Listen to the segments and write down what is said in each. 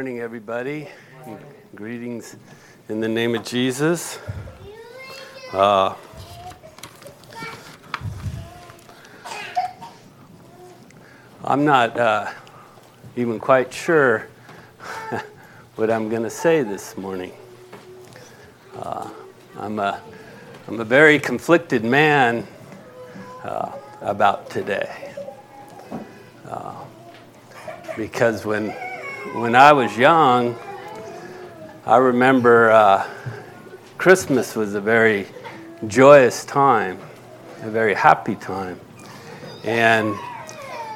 morning, everybody. Greetings in the name of Jesus. Uh, I'm not uh, even quite sure what I'm going to say this morning. Uh, I'm, a, I'm a very conflicted man uh, about today. Uh, because when when I was young, I remember uh, Christmas was a very joyous time, a very happy time. And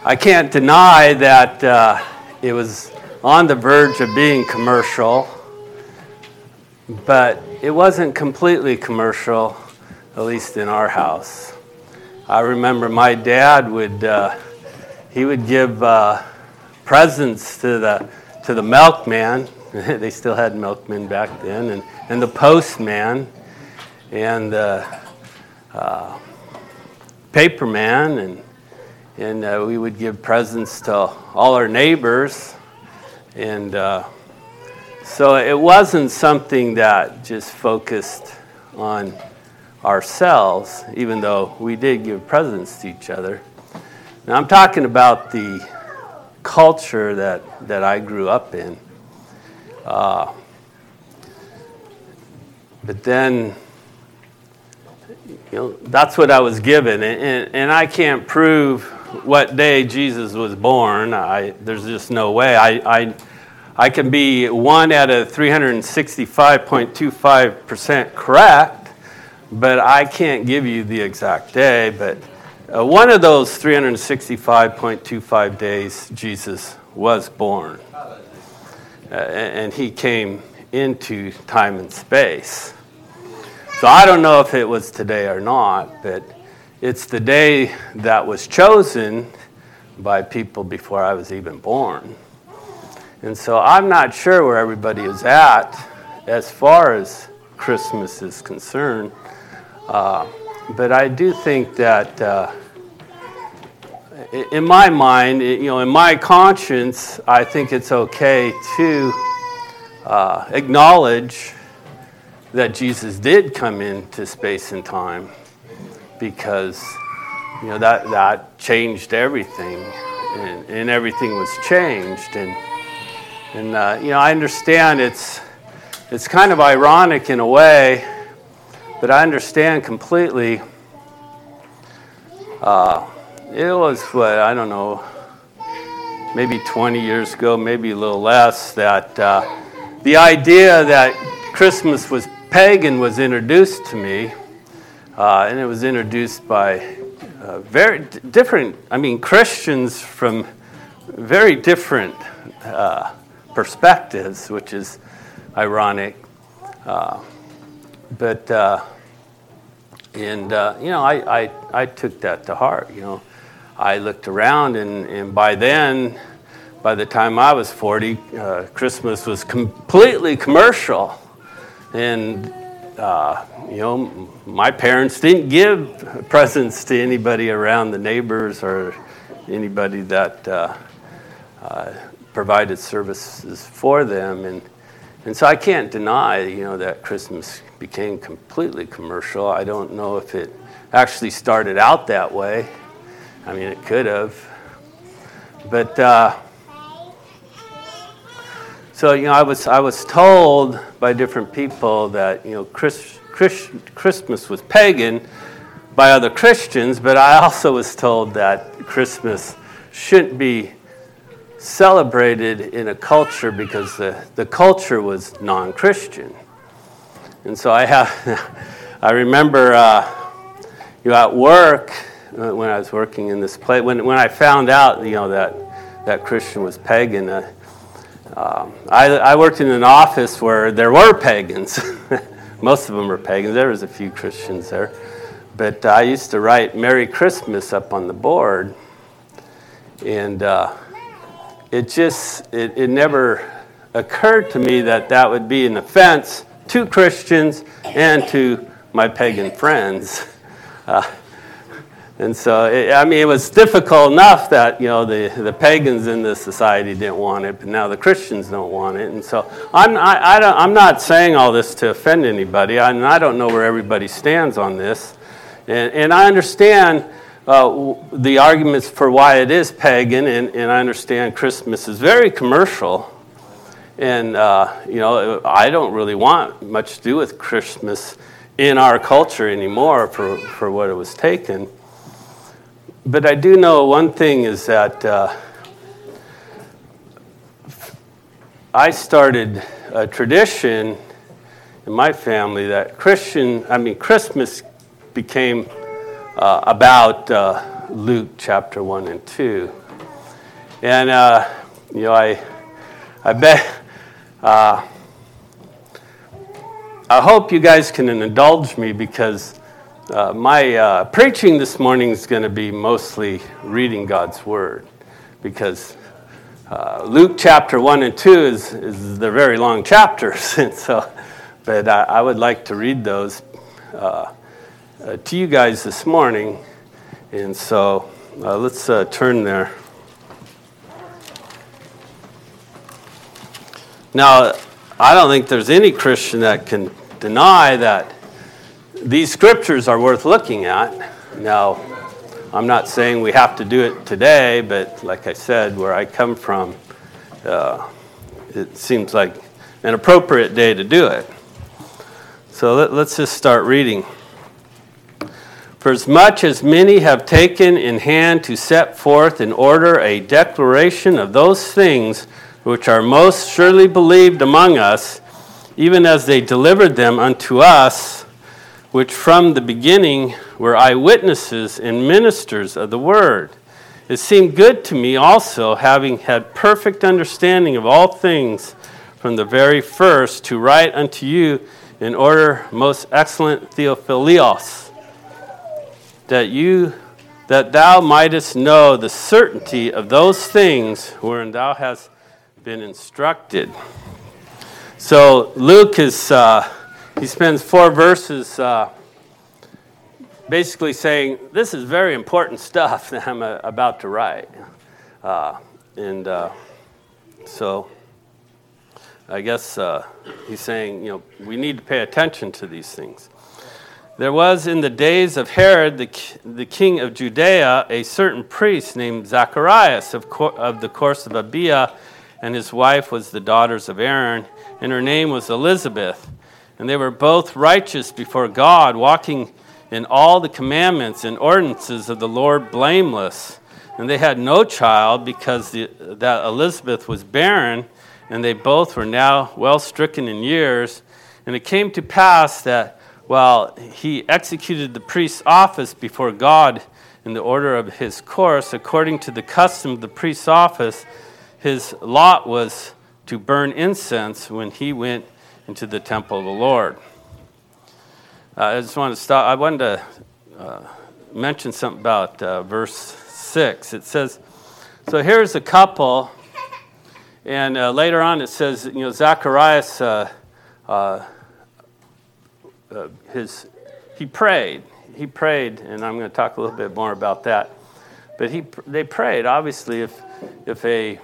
I can't deny that uh, it was on the verge of being commercial, but it wasn't completely commercial, at least in our house. I remember my dad would, uh, he would give uh, presents to the to the milkman. they still had milkmen back then, and, and the postman, and the uh, paperman, and, and uh, we would give presents to all our neighbors. And uh, so it wasn't something that just focused on ourselves, even though we did give presents to each other. Now, I'm talking about the culture that, that I grew up in. Uh, but then, you know, that's what I was given. And, and, and, I can't prove what day Jesus was born. I, there's just no way. I, I, I can be one out of 365.25% correct, but I can't give you the exact day. But uh, one of those 365.25 days, Jesus was born. Uh, and he came into time and space. So I don't know if it was today or not, but it's the day that was chosen by people before I was even born. And so I'm not sure where everybody is at as far as Christmas is concerned. Uh, but I do think that uh, in my mind, you know, in my conscience, I think it's okay to uh, acknowledge that Jesus did come into space and time because, you know, that, that changed everything and, and everything was changed. And, and uh, you know, I understand it's, it's kind of ironic in a way, but I understand completely. Uh, it was what I don't know, maybe 20 years ago, maybe a little less, that uh, the idea that Christmas was pagan was introduced to me, uh, and it was introduced by uh, very d- different, I mean, Christians from very different uh, perspectives, which is ironic. Uh, but uh, and you know, I, I I took that to heart. You know, I looked around, and, and by then, by the time I was 40, uh, Christmas was completely commercial. And, uh, you know, my parents didn't give presents to anybody around the neighbors or anybody that uh, uh provided services for them. And, and so I can't deny, you know, that Christmas became completely commercial. I don't know if it actually started out that way. I mean, it could have. But uh, so you know, I was I was told by different people that you know Chris, Chris, Christmas was pagan by other Christians, but I also was told that Christmas shouldn't be celebrated in a culture because the, the culture was non-Christian. And so I have, I remember, uh, you at work, uh, when I was working in this place. When, when I found out, you know, that, that Christian was pagan, uh, um, I, I worked in an office where there were pagans. Most of them were pagans. There was a few Christians there. But I used to write Merry Christmas up on the board. And uh, it just, it, it never occurred to me that that would be an offense to Christians and to my pagan friends. Uh, And so, it, I mean, it was difficult enough that, you know, the, the pagans in this society didn't want it, but now the Christians don't want it. And so I'm, I, I don't, I'm not saying all this to offend anybody, I, and I don't know where everybody stands on this. And, and I understand uh, the arguments for why it is pagan, and, and I understand Christmas is very commercial. And, uh, you know, I don't really want much to do with Christmas in our culture anymore for, for what it was taken. But I do know one thing is that uh, I started a tradition in my family that Christian, I mean, Christmas became uh, about uh, Luke chapter 1 and 2. And, uh, you know, I, I bet, uh, I hope you guys can indulge me because uh, my uh, preaching this morning is going to be mostly reading God's Word because uh, Luke chapter 1 and 2 is, is they're very long chapters. and so, but I, I would like to read those uh, uh, to you guys this morning. And so uh, let's turn there. Now, I don't think there's any Christian that can deny that these scriptures are worth looking at. Now, I'm not saying we have to do it today, but like I said, where I come from, uh, it seems like an appropriate day to do it. So let, us just start reading. For as much as many have taken in hand to set forth in order a declaration of those things which are most surely believed among us, even as they delivered them unto us, which from the beginning were eyewitnesses and ministers of the word. It seemed good to me also, having had perfect understanding of all things from the very first, to write unto you in order, most excellent Theophilus, that you that thou mightest know the certainty of those things wherein thou hast been instructed. So Luke is. Uh, he spends four verses uh, basically saying, This is very important stuff that I'm uh, about to write. Uh, and uh, so I guess uh, he's saying, you know, we need to pay attention to these things. There was in the days of Herod, the, the king of Judea, a certain priest named Zacharias of, of the course of Abia, and his wife was the daughters of Aaron, and her name was Elizabeth. And they were both righteous before God, walking in all the commandments and ordinances of the Lord blameless. And they had no child because the, that Elizabeth was barren, and they both were now well stricken in years. And it came to pass that while he executed the priest's office before God in the order of his course, according to the custom of the priest's office, his lot was to burn incense when he went into the temple of the Lord. Uh, I just want to stop. I wanted to uh, mention something about uh, verse 6. It says, So here's a couple, and uh, later on it says, you know, Zacharias, uh, uh, his, he prayed. He prayed, and I'm going to talk a little bit more about that. But he, they prayed. Obviously, if, if a,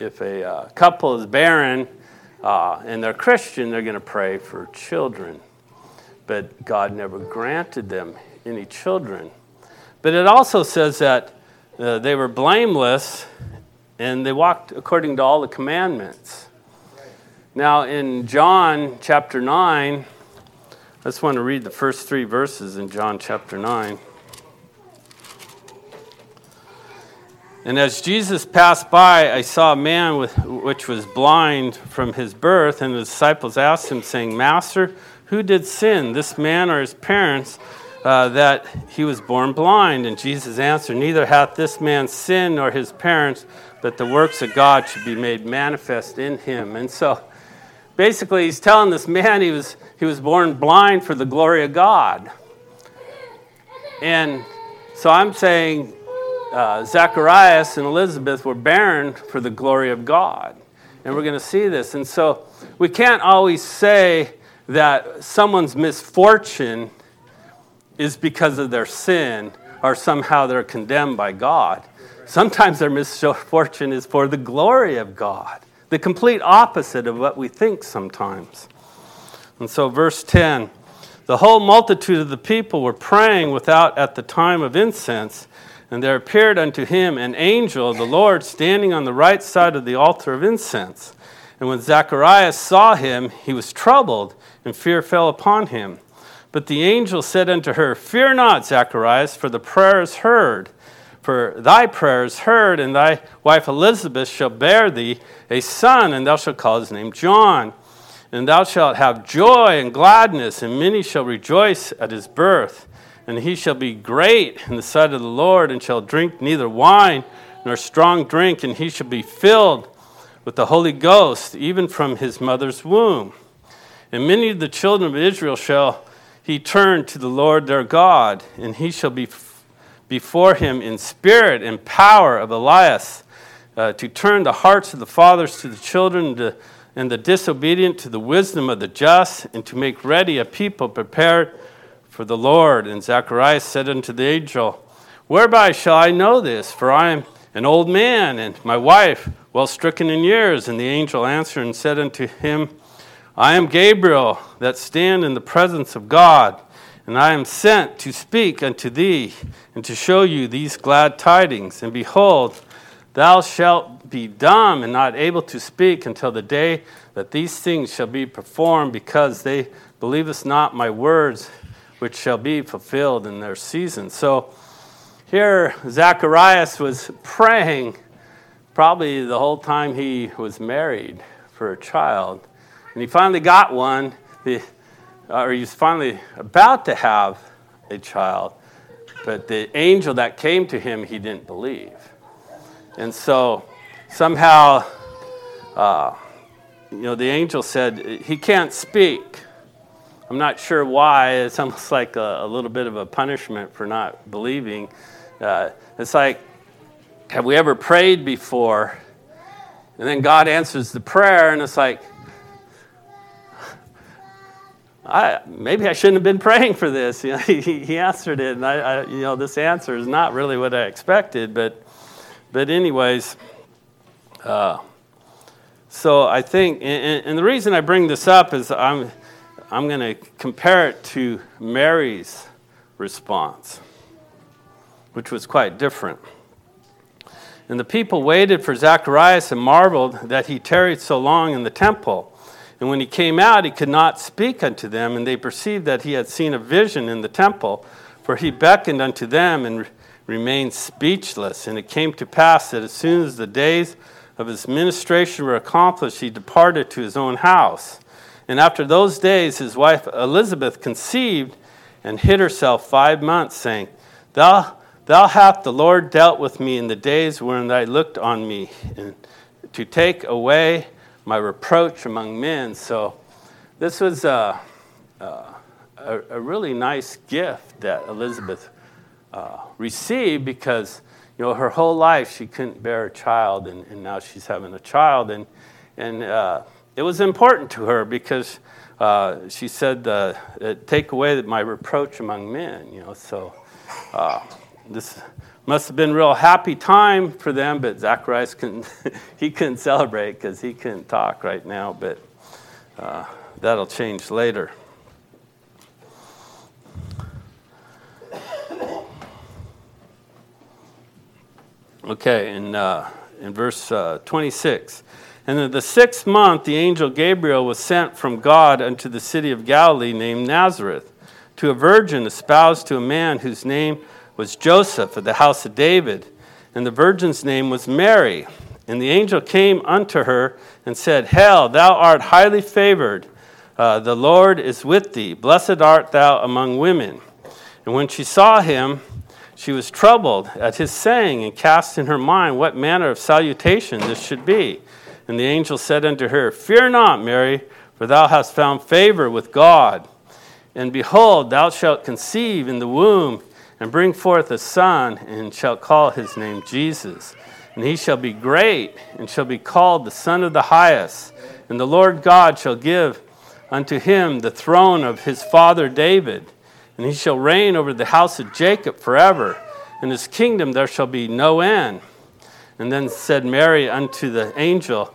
if a couple is barren, uh, and they're Christian, they're going to pray for children. But God never granted them any children. But it also says that uh, they were blameless and they walked according to all the commandments. Now, in John chapter 9, I just want to read the first three verses in John chapter 9. And as Jesus passed by, I saw a man with, which was blind from his birth, and the disciples asked him, saying, Master, who did sin, this man or his parents, uh, that he was born blind? And Jesus answered, Neither hath this man sinned nor his parents, but the works of God should be made manifest in him. And so basically, he's telling this man he was, he was born blind for the glory of God. And so I'm saying, uh, Zacharias and Elizabeth were barren for the glory of God. And we're going to see this. And so we can't always say that someone's misfortune is because of their sin or somehow they're condemned by God. Sometimes their misfortune is for the glory of God, the complete opposite of what we think sometimes. And so, verse 10 the whole multitude of the people were praying without at the time of incense, and there appeared unto him an angel of the Lord standing on the right side of the altar of incense. And when Zacharias saw him, he was troubled, and fear fell upon him. But the angel said unto her, Fear not, Zacharias, for the prayer is heard. For thy prayer is heard, and thy wife Elizabeth shall bear thee a son, and thou shalt call his name John. And thou shalt have joy and gladness, and many shall rejoice at his birth. And he shall be great in the sight of the Lord, and shall drink neither wine nor strong drink, and he shall be filled with the Holy Ghost, even from his mother's womb. And many of the children of Israel shall he turn to the Lord their God, and he shall be before him in spirit and power of Elias, uh, to turn the hearts of the fathers to the children, to, and the disobedient to the wisdom of the just, and to make ready a people prepared for the Lord. And Zacharias said unto the angel, Whereby shall I know this? For I am an old man, and my wife well stricken in years. And the angel answered and said unto him, I am Gabriel that stand in the presence of God, and I am sent to speak unto thee and to show you these glad tidings. And behold, thou shalt be dumb and not able to speak until the day that these things shall be performed, because they believest not my words, which shall be fulfilled in their season. So here, Zacharias was praying probably the whole time he was married for a child. And he finally got one, or he was finally about to have a child. But the angel that came to him, he didn't believe. And so somehow, uh, you know, the angel said, He can't speak. I'm not sure why. It's almost like a, a little bit of a punishment for not believing. Uh, it's like, have we ever prayed before? And then God answers the prayer, and it's like, I, maybe I shouldn't have been praying for this. You know, he, he answered it, and I, I, you know, this answer is not really what I expected. But, but anyways, uh, so I think, and, and, the reason I bring this up is I'm, I'm going to compare it to Mary's response, which was quite different. And the people waited for Zacharias and marveled that he tarried so long in the temple. And when he came out, he could not speak unto them, and they perceived that he had seen a vision in the temple, for he beckoned unto them and re- remained speechless. And it came to pass that as soon as the days of his ministration were accomplished, he departed to his own house. And after those days, his wife Elizabeth conceived and hid herself five months, saying, Thou, thou hath the Lord dealt with me in the days when thy looked on me, and to take away my reproach among men. So this was a, a, a really nice gift that Elizabeth uh, received because you know her whole life she couldn't bear a child, and, and now she's having a child, and and uh, it was important to her because uh, she said, uh, "Take away my reproach among men." You know, so uh, this must have been a real happy time for them, but Zacharias couldn't, he couldn't celebrate because he couldn't talk right now, but uh, that'll change later. Okay, in, uh, in verse uh, 26. And in the sixth month, the angel Gabriel was sent from God unto the city of Galilee named Nazareth to a virgin espoused to a man whose name was Joseph of the house of David, and the virgin's name was Mary. And the angel came unto her and said, Hail, thou art highly favored. Uh, the Lord is with thee. Blessed art thou among women. And when she saw him, she was troubled at his saying, and cast in her mind what manner of salutation this should be. And the angel said unto her, Fear not, Mary, for thou hast found favor with God. And behold, thou shalt conceive in the womb and bring forth a son, and shall call his name Jesus. And he shall be great, and shall be called the Son of the Highest. And the Lord God shall give unto him the throne of his father David. And he shall reign over the house of Jacob forever, and his kingdom there shall be no end. And then said Mary unto the angel,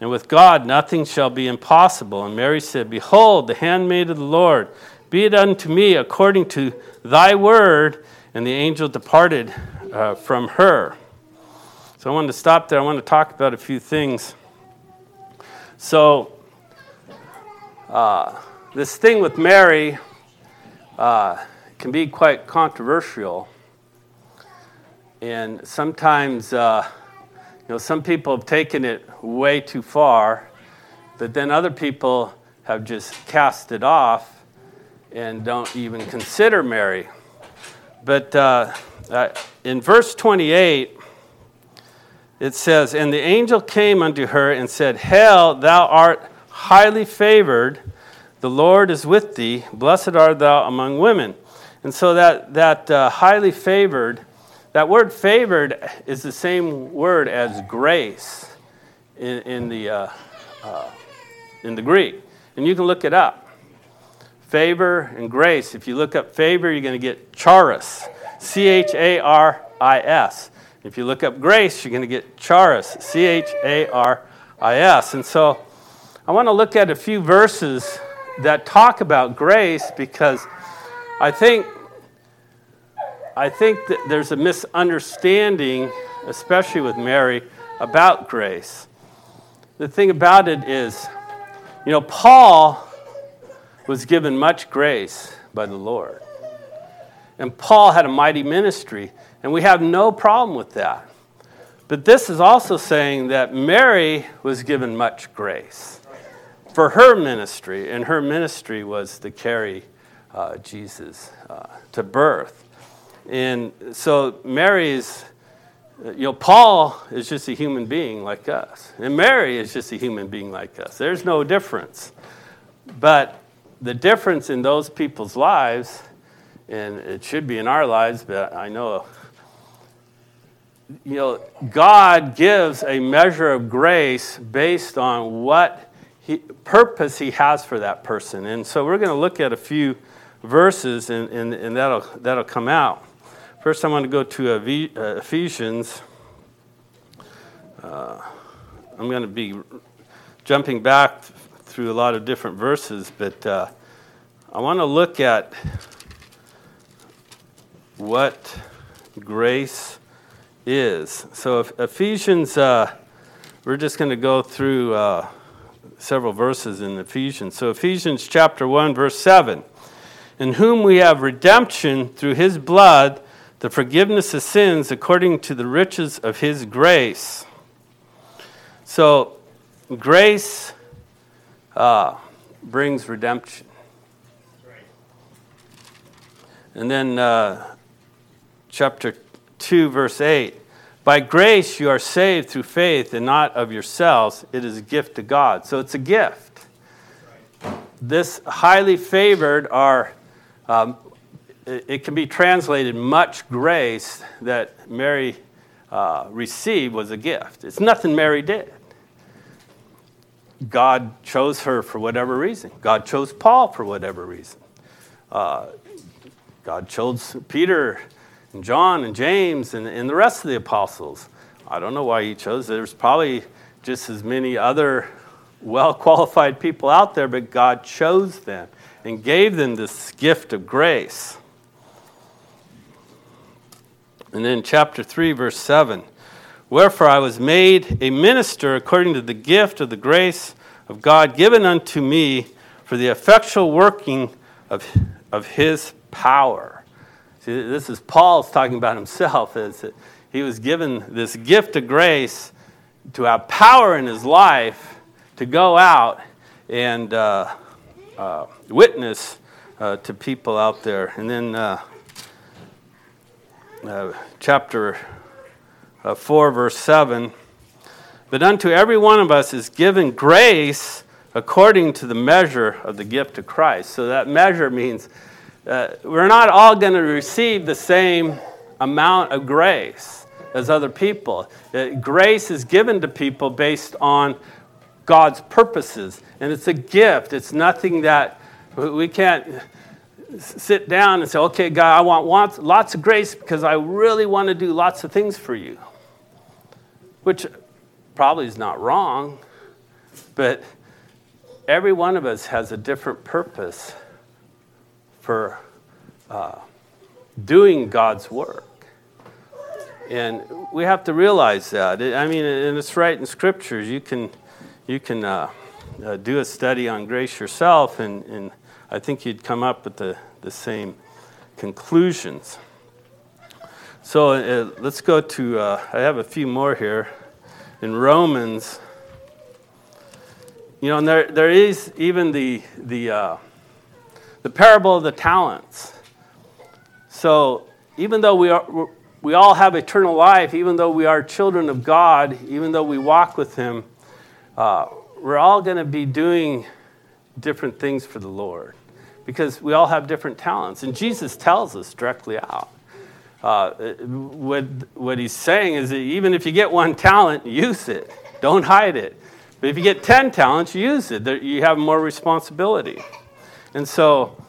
And with God nothing shall be impossible. And Mary said, Behold, the handmaid of the Lord, be it unto me according to thy word. And the angel departed uh, from her. So I wanted to stop there. I want to talk about a few things. So, uh, this thing with Mary uh, can be quite controversial. And sometimes, uh, you know, some people have taken it way too far, but then other people have just cast it off and don't even consider Mary. But uh, in verse 28, it says, And the angel came unto her and said, Hail, thou art highly favored. The Lord is with thee. Blessed art thou among women. And so that, that uh, highly favored, that word favored is the same word as grace in, in the, uh, uh, in the Greek. And you can look it up. Favor and grace. If you look up favor, you're going to get charis. C H A R I S. If you look up grace, you're going to get charis, C H A R I S. And so I want to look at a few verses that talk about grace because I think I think that there's a misunderstanding, especially with Mary, about grace. The thing about it is, you know, Paul was given much grace by the Lord. And Paul had a mighty ministry. And we have no problem with that. But this is also saying that Mary was given much grace for her ministry, and her ministry was to carry uh, Jesus uh, to birth. And so Mary's, you know, Paul is just a human being like us, and Mary is just a human being like us. There's no difference. But the difference in those people's lives, and it should be in our lives, but I know you know, God gives a measure of grace based on what he, purpose He has for that person. And so we're going to look at a few verses, and, and, and that'll, that'll come out. First, I want to go to uh, Ephesians. Uh, I'm going to be jumping back through a lot of different verses, but uh, I want to look at what grace is. So, Ephesians, uh, we're just going to go through uh, several verses in Ephesians. So, Ephesians chapter 1, verse 7 In whom we have redemption through his blood, the forgiveness of sins according to the riches of his grace. So, grace uh, brings redemption. And then uh, chapter 2, verse 8. By grace you are saved through faith and not of yourselves. It is a gift to God. So it's a gift. This highly favored are, um, it can be translated much grace that Mary uh, received was a gift. It's nothing Mary did. God chose her for whatever reason. God chose Paul for whatever reason. Uh, God chose Peter and John and James and, and the rest of the apostles. I don't know why he chose. There's probably just as many other well qualified people out there, but God chose them and gave them this gift of grace. And then, chapter 3, verse 7 Wherefore I was made a minister according to the gift of the grace of God given unto me for the effectual working of, of his power. See, this is Paul's talking about himself. Is that he was given this gift of grace to have power in his life to go out and uh, uh, witness uh, to people out there. And then uh, chapter uh, 4, verse 7 But unto every one of us is given grace according to the measure of the gift of Christ. So that measure means uh, we're not all going to receive the same amount of grace as other people. Uh, grace is given to people based on God's purposes, and it's a gift. It's nothing that we can't sit down and say, okay, God, I want lots of grace because I really want to do lots of things for you. Which probably is not wrong, but every one of us has a different purpose for uh, doing God's work. And we have to realize that. I mean, and it's right in scriptures. You can, you can uh, uh, do a study on grace yourself, and, and I think you'd come up with the, the same conclusions. So uh, let's go to, uh, I have a few more here. In Romans, you know, there, there is even the, the, uh, the parable of the talents. So even though we, are, we all have eternal life, even though we are children of God, even though we walk with Him, uh, we're all going to be doing different things for the Lord because we all have different talents. And Jesus tells us directly out. Uh, what, what he's saying is that even if you get one talent, use it. Don't hide it. But if you get 10 talents, use it. You have more responsibility. And so,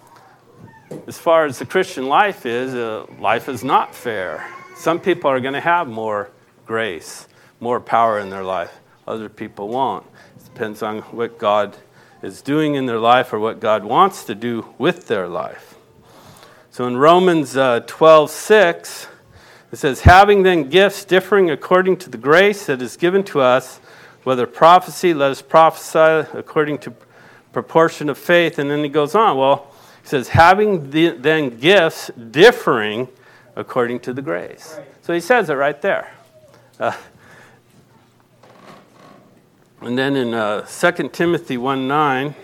as far as the Christian life is, uh, life is not fair. Some people are going to have more grace, more power in their life. Other people won't. It depends on what God is doing in their life or what God wants to do with their life. So in Romans uh, 12 6, it says, Having then gifts differing according to the grace that is given to us, whether prophecy, let us prophesy according to proportion of faith. And then he goes on. Well, he says, having the, then gifts differing according to the grace. So he says it right there. Uh, and then in uh, 2 Timothy 1 9,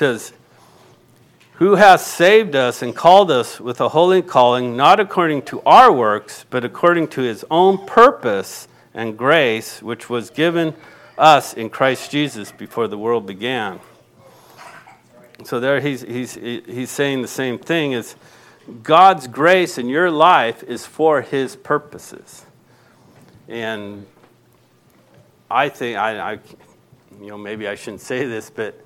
says, Who has saved us and called us with a holy calling, not according to our works, but according to his own purpose and grace, which was given us in Christ Jesus before the world began. So there he's, he's, he's saying the same thing is God's grace in your life is for his purposes. And I think, I, I you know, maybe I shouldn't say this, but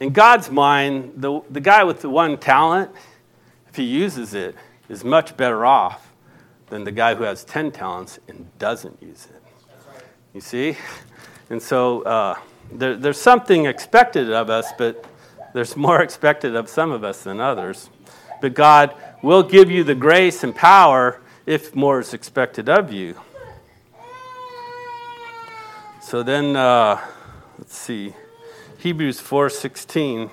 in God's mind, the, the guy with the one talent, if he uses it, is much better off than the guy who has 10 talents and doesn't use it. You see? And so uh, there, there's something expected of us, but there's more expected of some of us than others. But God will give you the grace and power if more is expected of you. So then, uh, let's see. Hebrews 4:16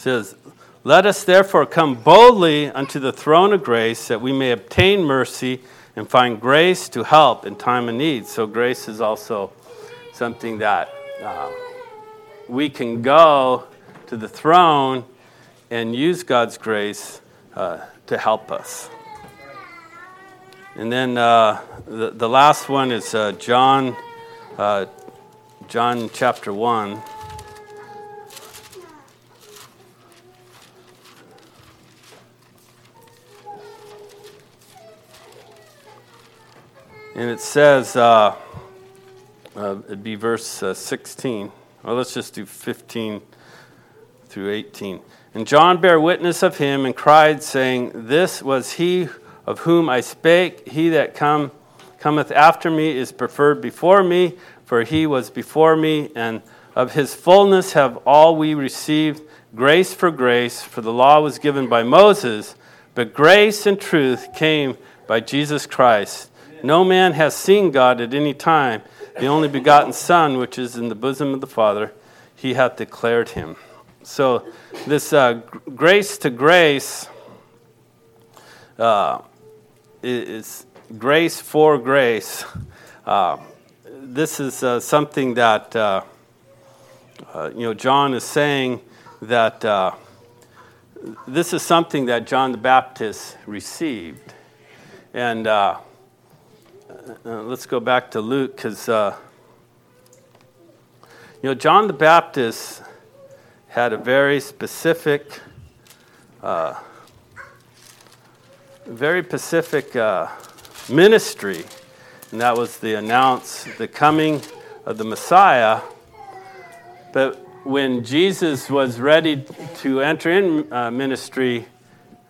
says, Let us therefore come boldly unto the throne of grace that we may obtain mercy and find grace to help in time of need. So, grace is also something that uh, we can go to the throne and use God's grace uh, to help us. And then uh, the, the last one is uh, John, uh, John chapter 1. And it says, uh, uh, it'd be verse 16. Well, let's just do 15 through 18. And John bare witness of him and cried, saying, This was he of whom I spake. He that come, cometh after me is preferred before me, for he was before me, and of his fullness have all we received grace for grace. For the law was given by Moses, but grace and truth came by Jesus Christ. No man has seen God at any time. The only begotten Son, which is in the bosom of the Father he hath declared him. So, this uh, grace to grace uh, is grace for grace. Uh, this is uh, something that uh, uh, you know John is saying that this is something that John the Baptist received, and uh, uh, let's go back to Luke because you know John the Baptist had a very specific. very specific ministry and that was the announce the coming of the Messiah. But when Jesus was ready to enter in uh, ministry,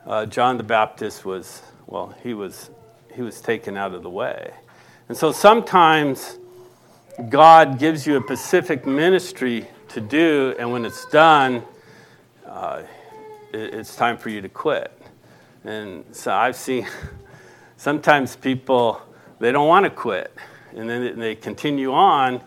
uh, John the Baptist was, well, he was, he was taken out of the way. And so sometimes God gives you a specific ministry to do, and when it's done, uh, it, it's time for you to quit. And so I've seen sometimes people they don't want to quit. And then they continue on,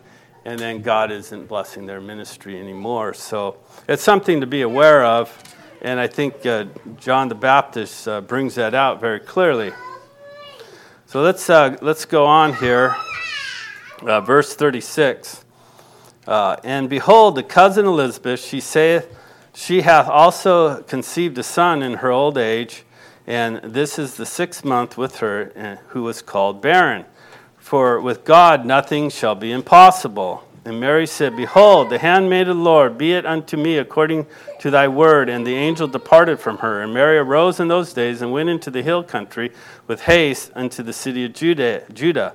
and then God isn't blessing their ministry anymore. So it's something to be aware of. And I think uh, John the Baptist uh, brings that out very clearly. So let's, uh, let's go on here. Uh, verse 36. Uh, and behold, the cousin Elizabeth, she saith, she hath also conceived a son in her old age and this is the sixth month with her, eh, who was called barren. For with God nothing shall be impossible. And Mary said, Behold, the handmaid of the Lord, be it unto me according to thy word. And the angel departed from her. And Mary arose in those days and went into the hill country with haste unto the city of Judah,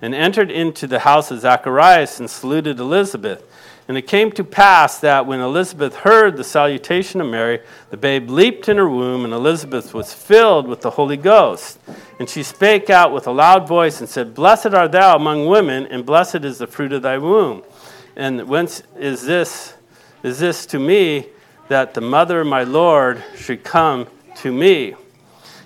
and entered into the house of Zacharias and saluted Elizabeth. And it came to pass that when Elizabeth heard the salutation of Mary, the babe leaped in her womb, and Elizabeth was filled with the Holy Ghost. And she spake out with a loud voice and said, Blessed art thou among women, and blessed is the fruit of thy womb. And whence is this, is this to me that the mother of my Lord should come to me?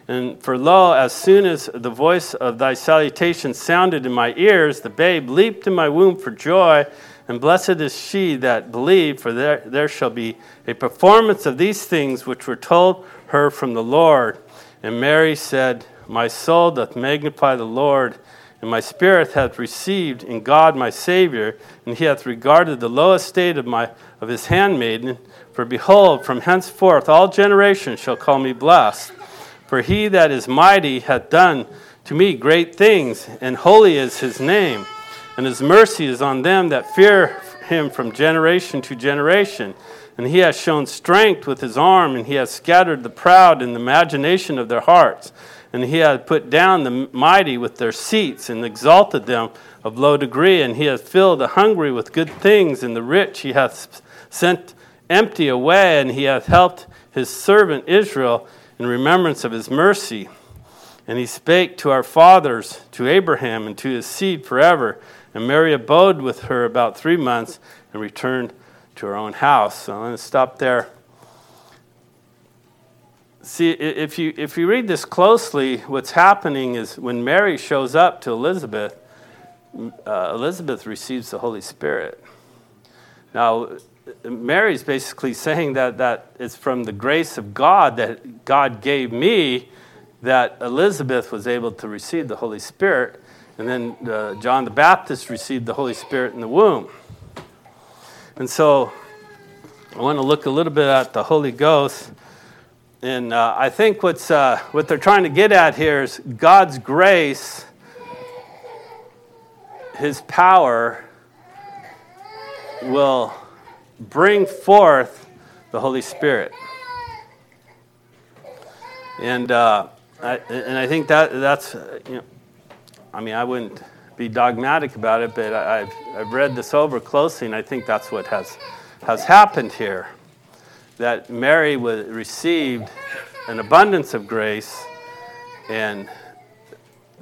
And for lo, as soon as the voice of thy salutation sounded in my ears, the babe leaped in my womb for joy. And blessed is she that believed, for there, there shall be a performance of these things which were told her from the Lord. And Mary said, My soul doth magnify the Lord, and my spirit hath received in God my Savior, and he hath regarded the low estate of, my, of his handmaiden. For behold, from henceforth all generations shall call me blessed. For he that is mighty hath done to me great things, and holy is his name and his mercy is on them that fear him from generation to generation. And he has shown strength with his arm, and he has scattered the proud in the imagination of their hearts. And he has put down the mighty with their seats, and exalted them of low degree. And he has filled the hungry with good things, and the rich he hath sent empty away, and he hath helped his servant Israel in remembrance of his mercy. And he spake to our fathers, to Abraham, and to his seed forever. And Mary abode with her about three months and returned to her own house. So I'm going to stop there. See, if you, if you read this closely, what's happening is when Mary shows up to Elizabeth, uh, Elizabeth receives the Holy Spirit. Now, Mary's basically saying that, that it's from the grace of God that God gave me that Elizabeth was able to receive the Holy Spirit. And then uh, John the Baptist received the Holy Spirit in the womb. And so I want to look a little bit at the Holy Ghost. And uh, I think what's, uh, what they're trying to get at here is God's grace, His power will bring forth the Holy Spirit. And, uh, I, and I think that, that's, you know, I mean, I wouldn't be dogmatic about it, but I, have I've read this over closely, and I think that's what has, has happened here. That Mary was, received an abundance of grace, and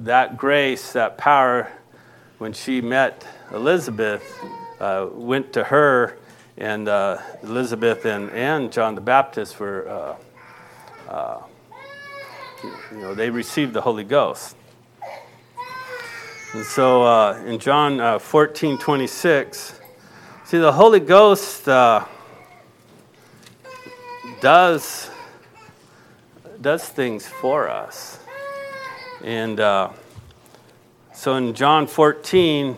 that grace, that power, when she met Elizabeth, uh, went to her, and uh, Elizabeth and, and John the Baptist were, uh, uh you know, they received the Holy Ghost. And so uh, in John uh, 14 26 See, the Holy Ghost uh, does does things for us, and uh, so in John 14,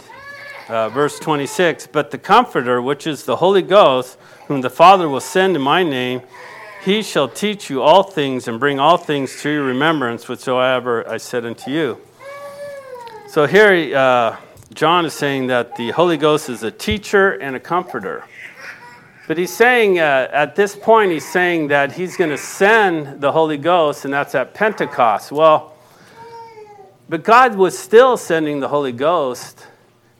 uh, verse 26, but the Comforter, which is the Holy Ghost, whom the Father will send in my name, he shall teach you all things and bring all things to your remembrance, whatsoever I said unto you. So here, uh, John is saying that the Holy Ghost is a teacher and a comforter. But he's saying, uh, at this point, he's saying that he's going to send the Holy Ghost, and that's at Pentecost. Well, but God was still sending the Holy Ghost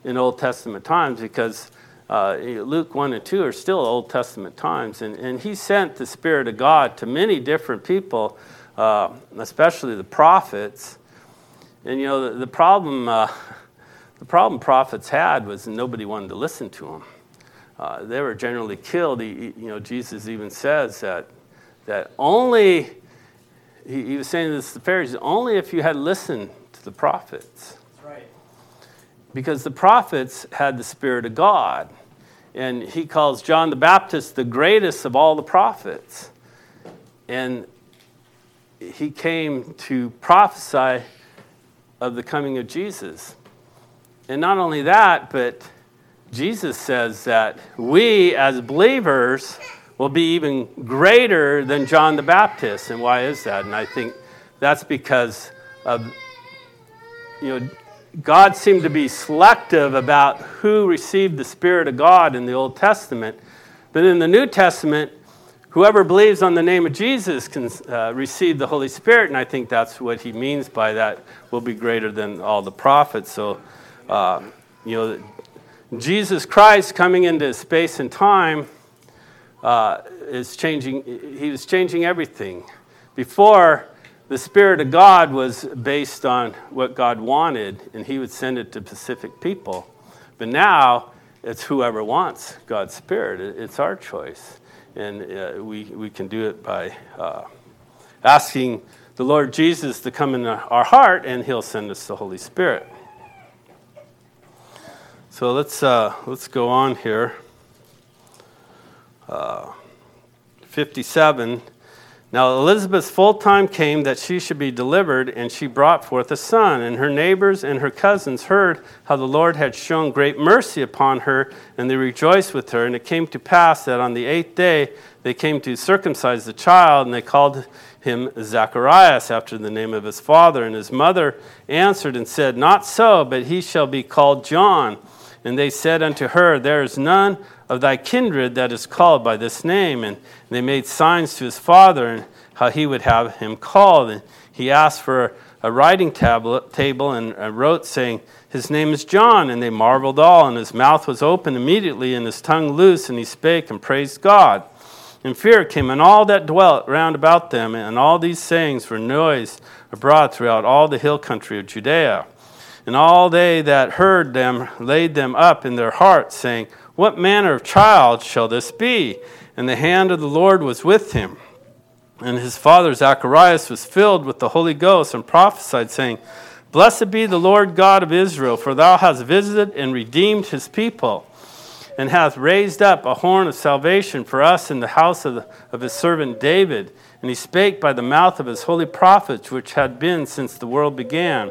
in Old Testament times because uh, Luke 1 and 2 are still Old Testament times. And, and he sent the Spirit of God to many different people, uh, especially the prophets. And you know, the, the problem, uh, the problem prophets had was nobody wanted to listen to them. Uh, they were generally killed. He, you know, Jesus even says that, that only, he, he was saying this to the Pharisees, only if you had listened to the prophets That's Right. because the prophets had the Spirit of God. And he calls John the Baptist the greatest of all the prophets. And he came to prophesy of the coming of Jesus. And not only that, but Jesus says that we as believers will be even greater than John the Baptist. And why is that? And I think that's because of you know God seemed to be selective about who received the Spirit of God in the Old Testament. But in the New Testament, whoever believes on the name of Jesus can uh, receive the Holy Spirit. And I think that's what he means by that will be greater than all the prophets. So, uh, you know, Jesus Christ coming into space and time uh, is changing, he was changing everything. Before, the Spirit of God was based on what God wanted, and He would send it to specific people. But now, it's whoever wants God's Spirit. It's our choice. And uh, we, we can do it by uh, asking the Lord Jesus to come in our heart, and He'll send us the Holy Spirit. So let's, uh, let's go on here. Uh, 57. Now Elizabeth's full time came that she should be delivered, and she brought forth a son. And her neighbors and her cousins heard how the Lord had shown great mercy upon her, and they rejoiced with her. And it came to pass that on the eighth day they came to circumcise the child, and they called him Zacharias after the name of his father. And his mother answered and said, Not so, but he shall be called John. And they said unto her, There is none of thy kindred that is called by this name. And they made signs to his father and how he would have him called. And he asked for a writing tablet, table and wrote, saying, His name is John. And they marveled all. And his mouth was open immediately, and his tongue loose, and he spake and praised God. And fear came on all that dwelt round about them, and all these sayings were noised abroad throughout all the hill country of Judea. And all they that heard them laid them up in their hearts, saying, What manner of child shall this be? And the hand of the Lord was with him. And his father Zacharias was filled with the Holy Ghost and prophesied, saying, Blessed be the Lord God of Israel, for thou hast visited and redeemed his people, and hast raised up a horn of salvation for us in the house of, the, of his servant David. And he spake by the mouth of his holy prophets, which had been since the world began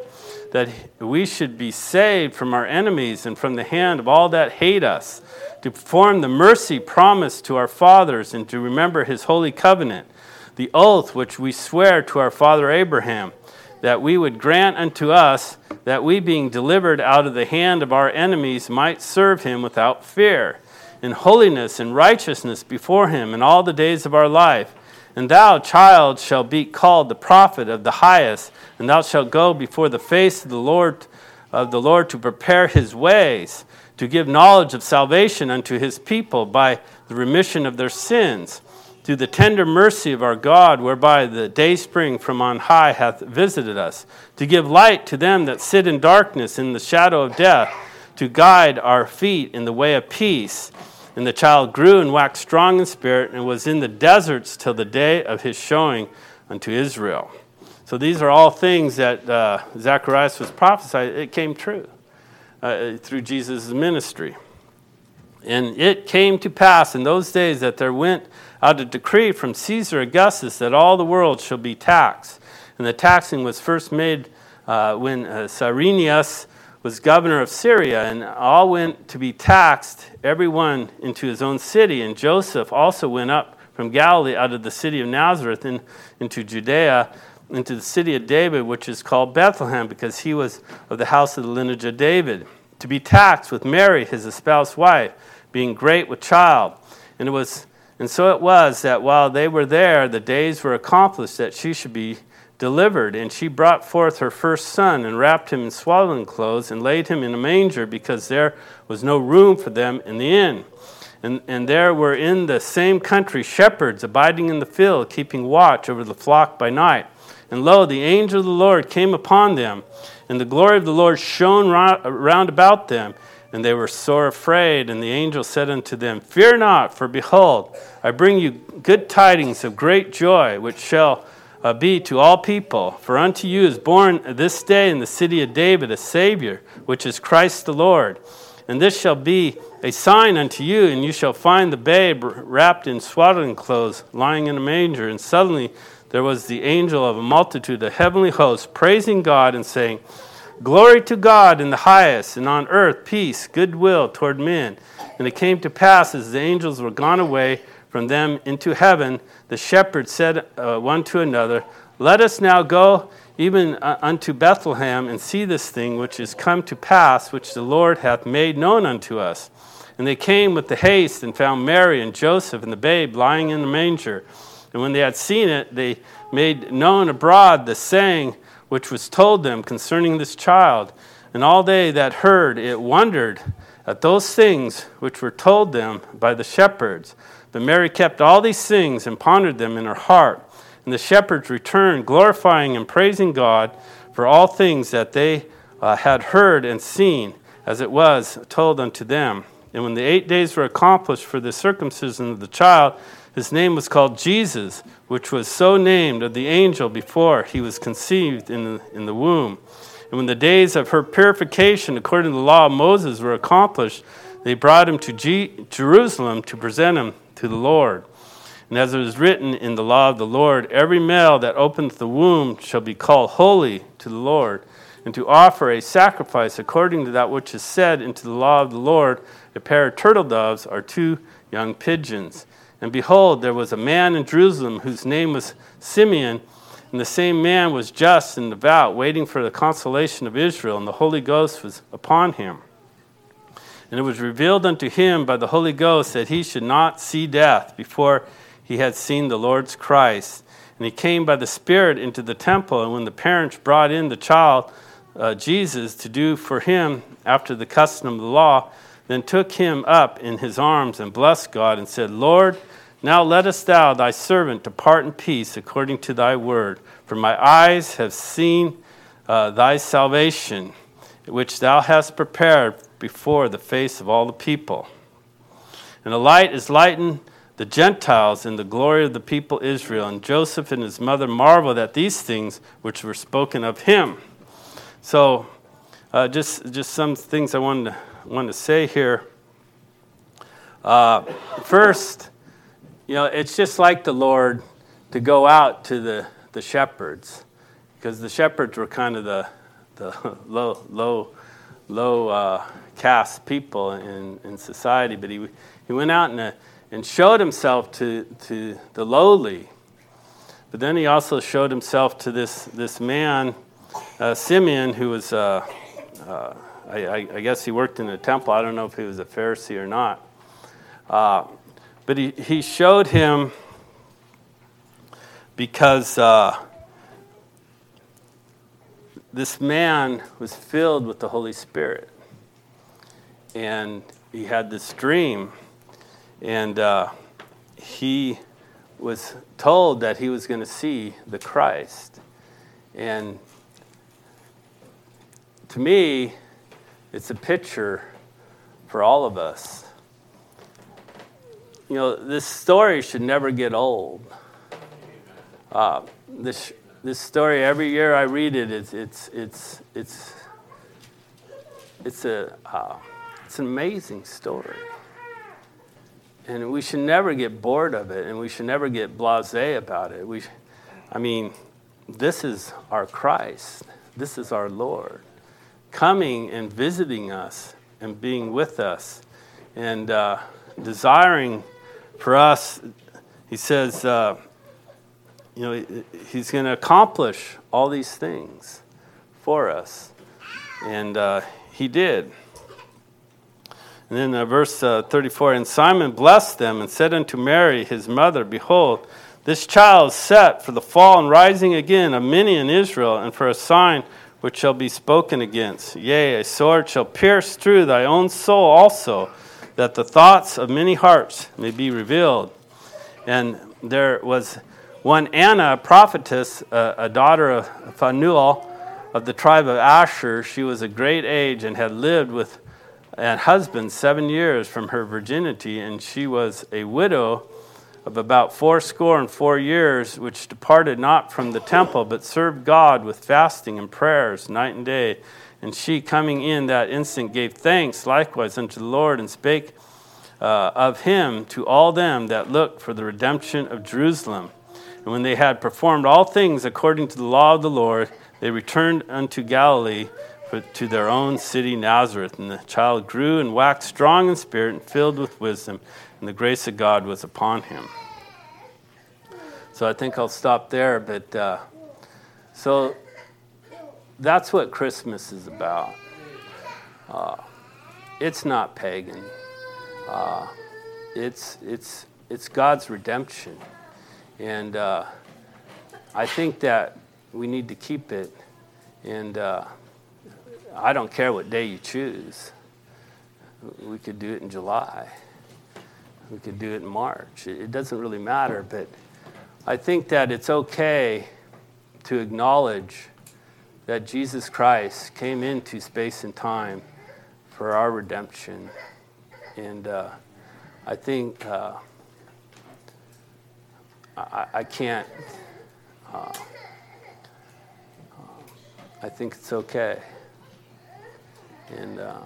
that we should be saved from our enemies and from the hand of all that hate us, to perform the mercy promised to our fathers, and to remember his holy covenant, the oath which we swear to our father Abraham, that we would grant unto us that we, being delivered out of the hand of our enemies, might serve him without fear, in holiness and righteousness before him in all the days of our life. And thou, child, shalt be called the prophet of the highest, and thou shalt go before the face of the Lord of the Lord to prepare his ways, to give knowledge of salvation unto his people by the remission of their sins, through the tender mercy of our God, whereby the day spring from on high hath visited us, to give light to them that sit in darkness in the shadow of death, to guide our feet in the way of peace. And the child grew and waxed strong in spirit and was in the deserts till the day of his showing unto Israel. So these are all things that uh, Zacharias was prophesied. It came true uh, through Jesus' ministry. And it came to pass in those days that there went out a decree from Caesar Augustus that all the world shall be taxed. And the taxing was first made uh, when uh, Cyrenius was governor of Syria, and all went to be taxed, every one into his own city. And Joseph also went up from Galilee out of the city of Nazareth in, into Judea, into the city of David, which is called Bethlehem, because he was of the house of the lineage of David, to be taxed with Mary, his espoused wife, being great with child. And it was and so it was that while they were there, the days were accomplished that she should be delivered. And she brought forth her first son and wrapped him in swaddling clothes and laid him in a manger because there was no room for them in the inn. And, and there were in the same country shepherds abiding in the field, keeping watch over the flock by night. And lo, the angel of the Lord came upon them, and the glory of the Lord shone round about them and they were sore afraid. And the angel said unto them, Fear not, for behold, I bring you good tidings of great joy, which shall uh, be to all people. For unto you is born this day in the city of David a Savior, which is Christ the Lord. And this shall be a sign unto you, and you shall find the babe wrapped in swaddling clothes, lying in a manger. And suddenly there was the angel of a multitude of heavenly host, praising God and saying, Glory to God in the highest, and on earth peace, goodwill toward men. And it came to pass as the angels were gone away from them into heaven, the shepherds said uh, one to another, Let us now go even uh, unto Bethlehem and see this thing which is come to pass, which the Lord hath made known unto us. And they came with the haste and found Mary and Joseph and the babe lying in the manger. And when they had seen it, they made known abroad the saying which was told them concerning this child. And all they that heard it wondered at those things which were told them by the shepherds. But Mary kept all these things and pondered them in her heart. And the shepherds returned, glorifying and praising God for all things that they uh, had heard and seen, as it was told unto them. And when the eight days were accomplished for the circumcision of the child, his name was called Jesus, which was so named of the angel before he was conceived in the, in the womb. And when the days of her purification, according to the law of Moses, were accomplished, they brought him to G- Jerusalem to present him to the Lord. And as it is written in the law of the Lord, every male that openeth the womb shall be called holy to the Lord, and to offer a sacrifice according to that which is said into the law of the Lord, a pair of turtle doves or two young pigeons. And behold, there was a man in Jerusalem whose name was Simeon, and the same man was just and devout, waiting for the consolation of Israel, and the Holy Ghost was upon him. And it was revealed unto him by the Holy Ghost that he should not see death before he had seen the Lord's Christ. And he came by the Spirit into the temple, and when the parents brought in the child, uh, Jesus, to do for him after the custom of the law, then took him up in his arms and blessed God and said, Lord, now lettest thou thy servant depart in peace according to thy word. For my eyes have seen uh, thy salvation, which thou hast prepared before the face of all the people. And the light is lightened the Gentiles in the glory of the people Israel. And Joseph and his mother marveled at these things which were spoken of him. So, uh, just, just some things I wanted to, wanted to say here. Uh, first, you know, it's just like the Lord to go out to the, the shepherds, because the shepherds were kind of the, the low, low, low uh, caste people in, in society. But he, he went out and, uh, and showed himself to, to the lowly. But then he also showed himself to this, this man, uh, Simeon, who was, uh, uh, I, I, guess he worked in the temple. I don't know if he was a Pharisee or not. Uh, but he, he showed him because uh, this man was filled with the Holy Spirit. And he had this dream. And uh, he was told that he was going to see the Christ. And to me, it's a picture for all of us you know, this story should never get old. Uh, this, this story, every year I read it, it's, it's, it's, it's, it's, a, uh, it's an amazing story. and we should never get bored of it, and we should never get blasé about it. We, I mean, this is our Christ. This is our Lord coming and visiting us and being with us and uh, desiring for us. He says, uh, you know, he's going to accomplish all these things for us. And uh, he did. And then uh, verse uh, 34 And Simon blessed them and said unto Mary, his mother, Behold, this child is set for the fall and rising again of many in Israel, and for a sign which shall be spoken against. Yea, a sword shall pierce through thy own soul also, that the thoughts of many hearts may be revealed. And there was one Anna, a prophetess, a, a daughter of Phanuel of the tribe of Asher. She was a great age and had lived with a husband seven years from her virginity, and she was a widow of about fourscore and four years, which departed not from the temple, but served God with fasting and prayers night and day. And she, coming in that instant, gave thanks likewise unto the Lord, and spake uh, of him to all them that looked for the redemption of Jerusalem. And when they had performed all things according to the law of the Lord, they returned unto Galilee to their own city Nazareth. And the child grew and waxed strong in spirit and filled with wisdom and the grace of God was upon him. So I think I'll stop there, but uh, so that's what Christmas is about. Uh, it's not pagan. Uh, it's it's it's God's redemption, and uh, I think that we need to keep it. And uh, I don't care what day you choose. We could do it in July. We could do it in March. It doesn't really matter, but I think that it's okay to acknowledge that Jesus Christ came into space and time for our redemption. And uh, I think uh, I, I, can't, uh, I think it's okay. And uh,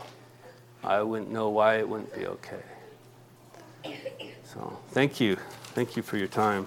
I wouldn't know why it wouldn't be okay. So thank you. Thank you for your time.